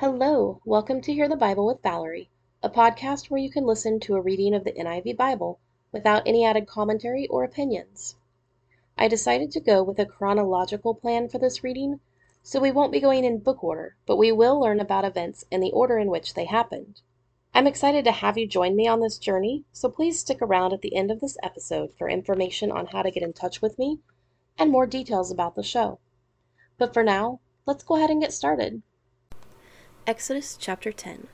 Hello, welcome to Hear the Bible with Valerie, a podcast where you can listen to a reading of the NIV Bible without any added commentary or opinions. I decided to go with a chronological plan for this reading, so we won't be going in book order, but we will learn about events in the order in which they happened. I'm excited to have you join me on this journey, so please stick around at the end of this episode for information on how to get in touch with me and more details about the show. But for now, let's go ahead and get started. Exodus chapter 10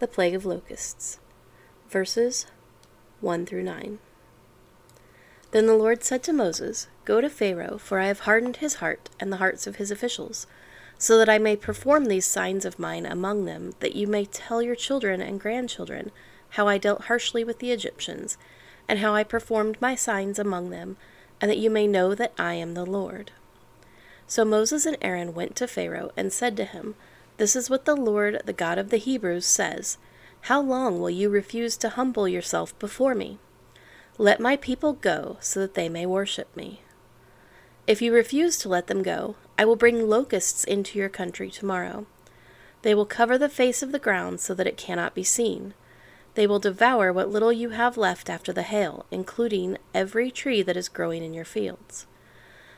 The Plague of Locusts, verses 1 through 9. Then the Lord said to Moses, Go to Pharaoh, for I have hardened his heart and the hearts of his officials, so that I may perform these signs of mine among them, that you may tell your children and grandchildren how I dealt harshly with the Egyptians, and how I performed my signs among them, and that you may know that I am the Lord. So Moses and Aaron went to Pharaoh and said to him, this is what the Lord, the God of the Hebrews, says How long will you refuse to humble yourself before me? Let my people go, so that they may worship me. If you refuse to let them go, I will bring locusts into your country tomorrow. They will cover the face of the ground so that it cannot be seen. They will devour what little you have left after the hail, including every tree that is growing in your fields.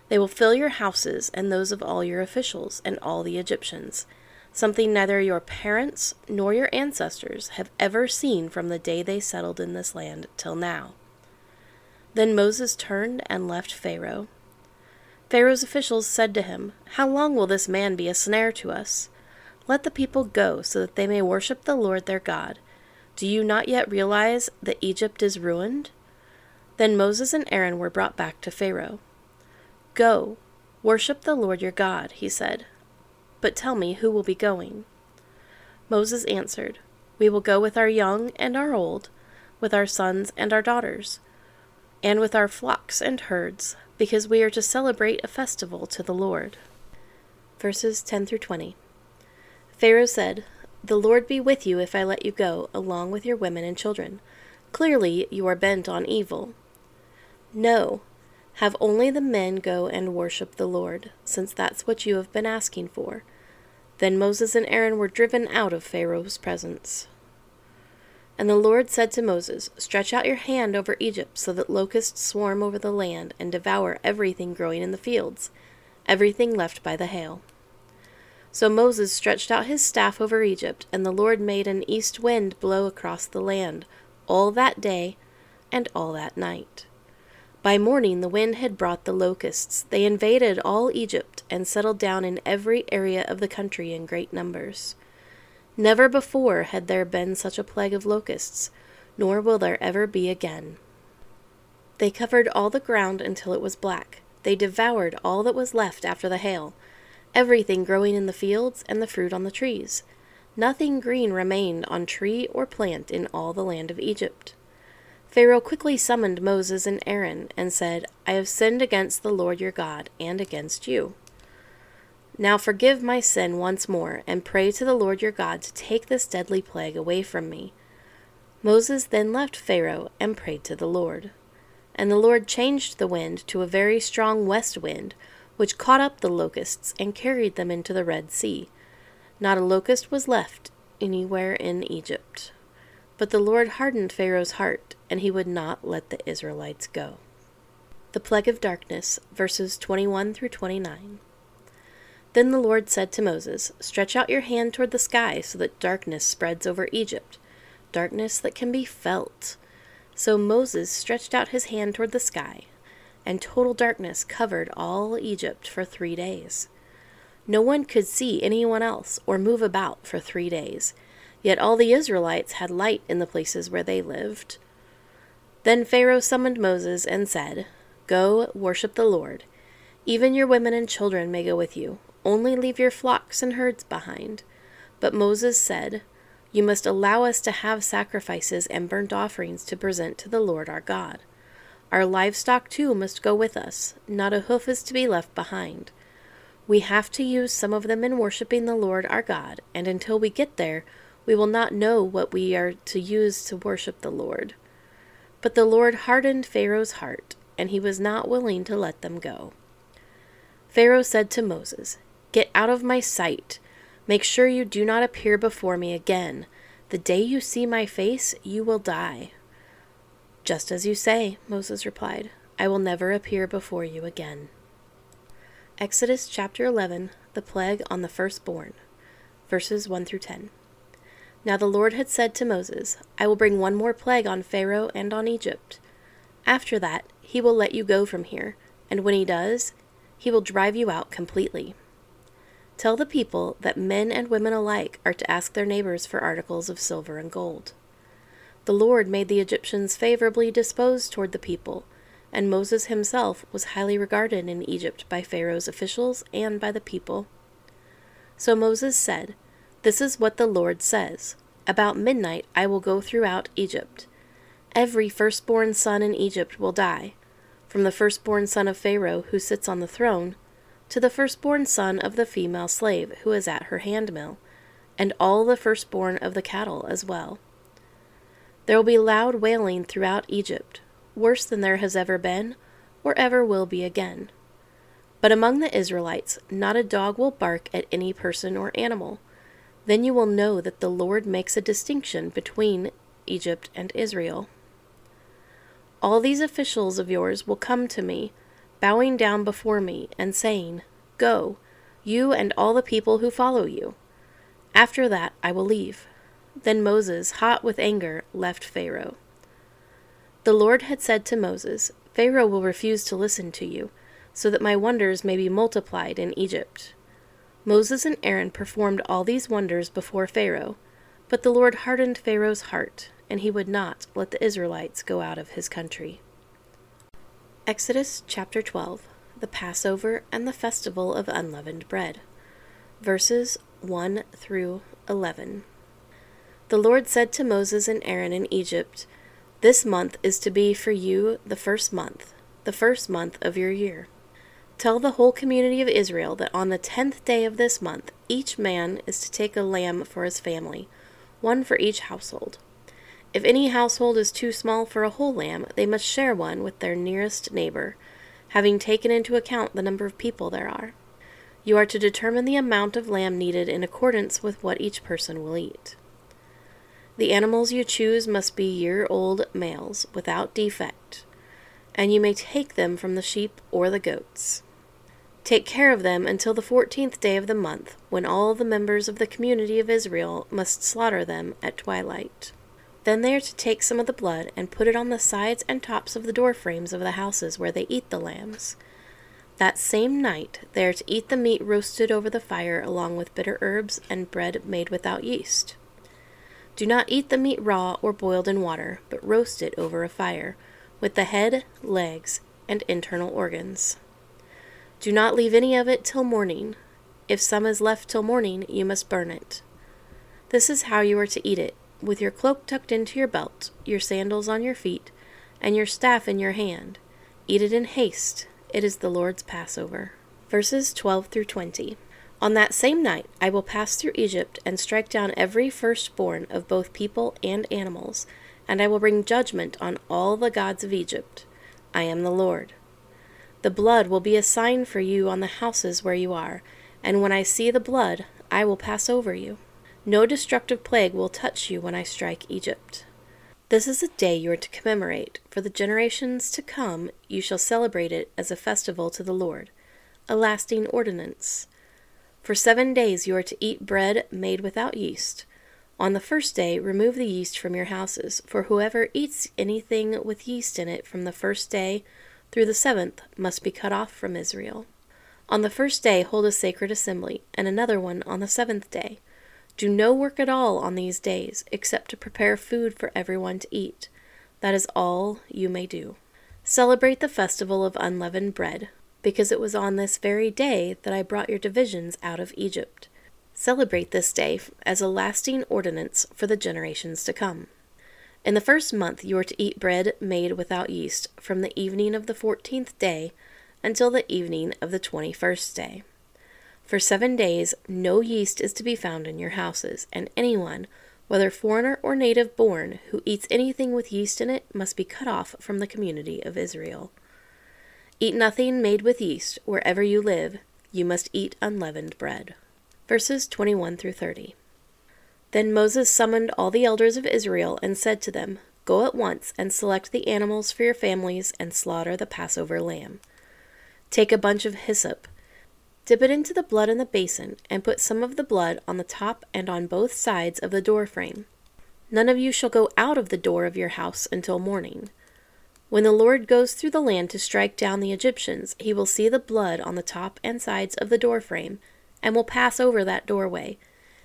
They will fill your houses and those of all your officials and all the Egyptians something neither your parents nor your ancestors have ever seen from the day they settled in this land till now. Then Moses turned and left Pharaoh. Pharaoh's officials said to him, How long will this man be a snare to us? Let the people go so that they may worship the Lord their God. Do you not yet realize that Egypt is ruined? Then Moses and Aaron were brought back to Pharaoh. Go, worship the Lord your God, he said. But tell me, who will be going? Moses answered, We will go with our young and our old, with our sons and our daughters, and with our flocks and herds, because we are to celebrate a festival to the Lord. Verses 10 through 20. Pharaoh said, The Lord be with you if I let you go, along with your women and children. Clearly you are bent on evil. No, have only the men go and worship the Lord, since that's what you have been asking for. Then Moses and Aaron were driven out of Pharaoh's presence. And the Lord said to Moses, Stretch out your hand over Egypt, so that locusts swarm over the land and devour everything growing in the fields, everything left by the hail. So Moses stretched out his staff over Egypt, and the Lord made an east wind blow across the land, all that day and all that night. By morning the wind had brought the locusts. They invaded all Egypt and settled down in every area of the country in great numbers. Never before had there been such a plague of locusts, nor will there ever be again. They covered all the ground until it was black. They devoured all that was left after the hail, everything growing in the fields and the fruit on the trees. Nothing green remained on tree or plant in all the land of Egypt. Pharaoh quickly summoned Moses and Aaron and said, I have sinned against the Lord your God and against you. Now forgive my sin once more, and pray to the Lord your God to take this deadly plague away from me. Moses then left Pharaoh and prayed to the Lord. And the Lord changed the wind to a very strong west wind, which caught up the locusts and carried them into the Red Sea. Not a locust was left anywhere in Egypt. But the Lord hardened Pharaoh's heart, and he would not let the Israelites go. The Plague of Darkness, verses 21 through 29. Then the Lord said to Moses, Stretch out your hand toward the sky so that darkness spreads over Egypt, darkness that can be felt. So Moses stretched out his hand toward the sky, and total darkness covered all Egypt for three days. No one could see anyone else or move about for three days Yet all the Israelites had light in the places where they lived. Then Pharaoh summoned Moses and said, Go worship the Lord. Even your women and children may go with you. Only leave your flocks and herds behind. But Moses said, You must allow us to have sacrifices and burnt offerings to present to the Lord our God. Our livestock too must go with us. Not a hoof is to be left behind. We have to use some of them in worshiping the Lord our God, and until we get there, we will not know what we are to use to worship the Lord. But the Lord hardened Pharaoh's heart, and he was not willing to let them go. Pharaoh said to Moses, Get out of my sight, Make sure you do not appear before me again. The day you see my face, you will die. Just as you say, Moses replied, I will never appear before you again. Exodus chapter 11 The Plague on the Firstborn, verses 1 through 10. Now the Lord had said to Moses, I will bring one more plague on Pharaoh and on Egypt. After that, he will let you go from here, and when he does, he will drive you out completely. Tell the people that men and women alike are to ask their neighbors for articles of silver and gold. The Lord made the Egyptians favorably disposed toward the people, and Moses himself was highly regarded in Egypt by Pharaoh's officials and by the people. So Moses said, this is what the Lord says About midnight I will go throughout Egypt. Every firstborn son in Egypt will die, from the firstborn son of Pharaoh who sits on the throne, to the firstborn son of the female slave who is at her handmill, and all the firstborn of the cattle as well. There will be loud wailing throughout Egypt, worse than there has ever been, or ever will be again. But among the Israelites, not a dog will bark at any person or animal then you will know that the Lord makes a distinction between Egypt and Israel. All these officials of yours will come to me, bowing down before me, and saying, Go, you and all the people who follow you. After that I will leave. Then Moses, hot with anger, left Pharaoh. The Lord had said to Moses, Pharaoh will refuse to listen to you, so that my wonders may be multiplied in Egypt. Moses and Aaron performed all these wonders before Pharaoh, but the Lord hardened Pharaoh's heart, and he would not let the Israelites go out of his country. Exodus chapter 12 The Passover and the Festival of Unleavened Bread. Verses 1 through 11. The Lord said to Moses and Aaron in Egypt, This month is to be for you the first month, the first month of your year. Tell the whole community of Israel that on the tenth day of this month each man is to take a lamb for his family, one for each household. If any household is too small for a whole lamb, they must share one with their nearest neighbor, having taken into account the number of people there are. You are to determine the amount of lamb needed in accordance with what each person will eat. The animals you choose must be year old males, without defect, and you may take them from the sheep or the goats. Take care of them until the fourteenth day of the month, when all the members of the community of Israel must slaughter them at twilight. Then they are to take some of the blood and put it on the sides and tops of the door frames of the houses where they eat the lambs. That same night they are to eat the meat roasted over the fire along with bitter herbs and bread made without yeast. Do not eat the meat raw or boiled in water, but roast it over a fire, with the head, legs, and internal organs. Do not leave any of it till morning. If some is left till morning, you must burn it. This is how you are to eat it, with your cloak tucked into your belt, your sandals on your feet, and your staff in your hand. Eat it in haste. It is the Lord's Passover. Verses 12 through 20. On that same night I will pass through Egypt and strike down every firstborn of both people and animals, and I will bring judgment on all the gods of Egypt. I am the Lord. The blood will be a sign for you on the houses where you are, and when I see the blood, I will pass over you. No destructive plague will touch you when I strike Egypt. This is a day you are to commemorate. For the generations to come, you shall celebrate it as a festival to the Lord, a lasting ordinance. For seven days you are to eat bread made without yeast. On the first day, remove the yeast from your houses, for whoever eats anything with yeast in it from the first day through the seventh must be cut off from Israel. On the first day hold a sacred assembly, and another one on the seventh day. Do no work at all on these days, except to prepare food for everyone to eat. That is all you may do. Celebrate the festival of unleavened bread, because it was on this very day that I brought your divisions out of Egypt. Celebrate this day as a lasting ordinance for the generations to come. In the first month you are to eat bread made without yeast from the evening of the fourteenth day until the evening of the twenty first day. For seven days no yeast is to be found in your houses, and anyone, whether foreigner or native born, who eats anything with yeast in it must be cut off from the community of Israel. Eat nothing made with yeast wherever you live, you must eat unleavened bread. verses 21 through 30. Then Moses summoned all the elders of Israel and said to them, Go at once and select the animals for your families and slaughter the Passover lamb. Take a bunch of hyssop, dip it into the blood in the basin, and put some of the blood on the top and on both sides of the door frame. None of you shall go out of the door of your house until morning. When the Lord goes through the land to strike down the Egyptians, he will see the blood on the top and sides of the door frame, and will pass over that doorway,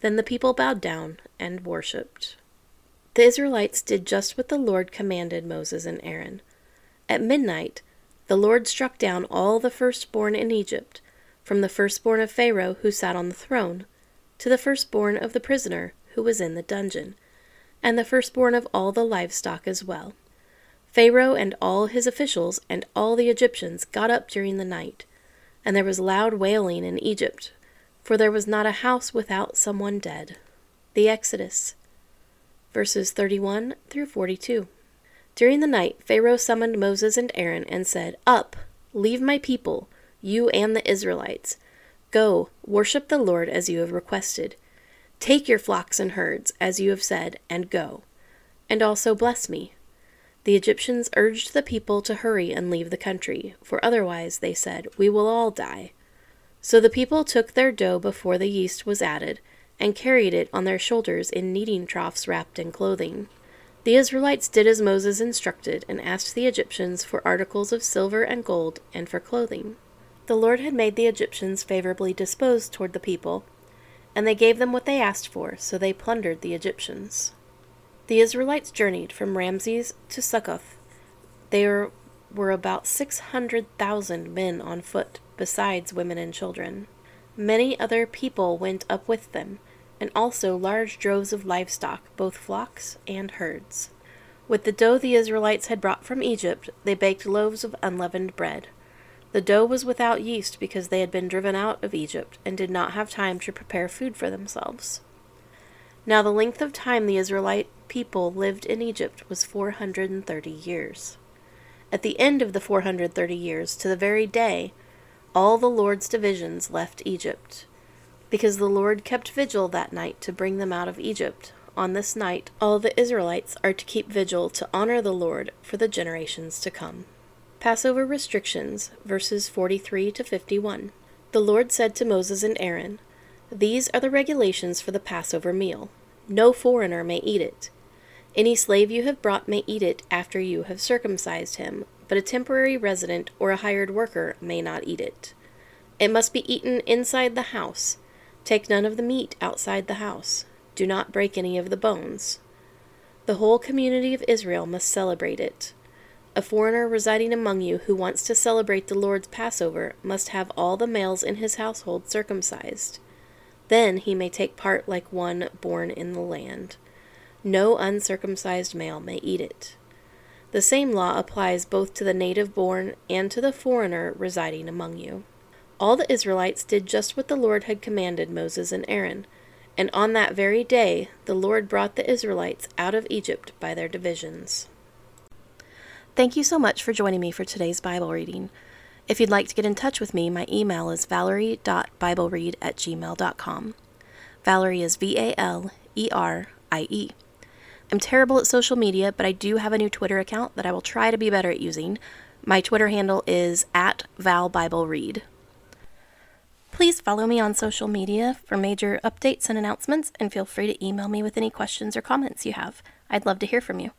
Then the people bowed down and worshipped. The Israelites did just what the Lord commanded Moses and Aaron. At midnight, the Lord struck down all the firstborn in Egypt, from the firstborn of Pharaoh who sat on the throne, to the firstborn of the prisoner who was in the dungeon, and the firstborn of all the livestock as well. Pharaoh and all his officials and all the Egyptians got up during the night, and there was loud wailing in Egypt, for there was not a house without someone dead. The Exodus verses 31 through 42. During the night, Pharaoh summoned Moses and Aaron and said, Up, leave my people, you and the Israelites. Go, worship the Lord as you have requested. Take your flocks and herds, as you have said, and go. And also bless me. The Egyptians urged the people to hurry and leave the country, for otherwise, they said, we will all die. So the people took their dough before the yeast was added and carried it on their shoulders in kneading troughs wrapped in clothing. The Israelites did as Moses instructed and asked the Egyptians for articles of silver and gold and for clothing. The Lord had made the Egyptians favorably disposed toward the people, and they gave them what they asked for, so they plundered the Egyptians. The Israelites journeyed from Ramses to Succoth. There were about six hundred thousand men on foot, besides women and children. Many other people went up with them, and also large droves of livestock, both flocks and herds. With the dough the Israelites had brought from Egypt, they baked loaves of unleavened bread. The dough was without yeast because they had been driven out of Egypt and did not have time to prepare food for themselves. Now the length of time the Israelite people lived in Egypt was four hundred and thirty years. At the end of the four hundred thirty years, to the very day, all the Lord's divisions left Egypt because the Lord kept vigil that night to bring them out of Egypt. On this night, all the Israelites are to keep vigil to honor the Lord for the generations to come. Passover restrictions, verses 43 to 51. The Lord said to Moses and Aaron, These are the regulations for the Passover meal. No foreigner may eat it. Any slave you have brought may eat it after you have circumcised him, but a temporary resident or a hired worker may not eat it. It must be eaten inside the house Take none of the meat outside the house. Do not break any of the bones. The whole community of Israel must celebrate it. A foreigner residing among you who wants to celebrate the Lord's Passover must have all the males in his household circumcised. Then he may take part like one born in the land. No uncircumcised male may eat it. The same law applies both to the native born and to the foreigner residing among you. All the Israelites did just what the Lord had commanded Moses and Aaron, and on that very day the Lord brought the Israelites out of Egypt by their divisions. Thank you so much for joining me for today's Bible reading. If you'd like to get in touch with me, my email is valerie.bibleread at gmail.com. Valerie is V A L E R I E. I'm terrible at social media, but I do have a new Twitter account that I will try to be better at using. My Twitter handle is at ValBibleRead. Please follow me on social media for major updates and announcements, and feel free to email me with any questions or comments you have. I'd love to hear from you.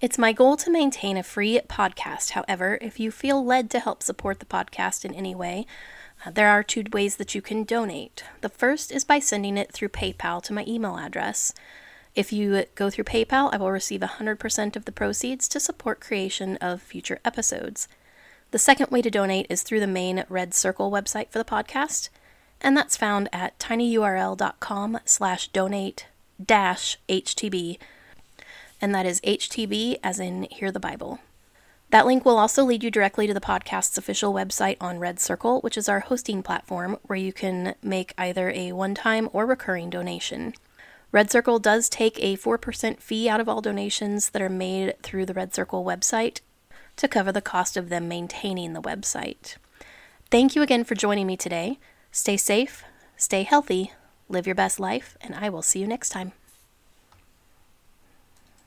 It's my goal to maintain a free podcast. However, if you feel led to help support the podcast in any way, uh, there are two ways that you can donate. The first is by sending it through PayPal to my email address. If you go through PayPal, I will receive 100% of the proceeds to support creation of future episodes. The second way to donate is through the main Red Circle website for the podcast. and that's found at tinyurl.com slash donate dash HTB, and that is HTB as in Hear the Bible. That link will also lead you directly to the podcast's official website on Red Circle, which is our hosting platform where you can make either a one time or recurring donation. Red Circle does take a 4% fee out of all donations that are made through the Red Circle website to cover the cost of them maintaining the website. Thank you again for joining me today. Stay safe, stay healthy, live your best life, and I will see you next time.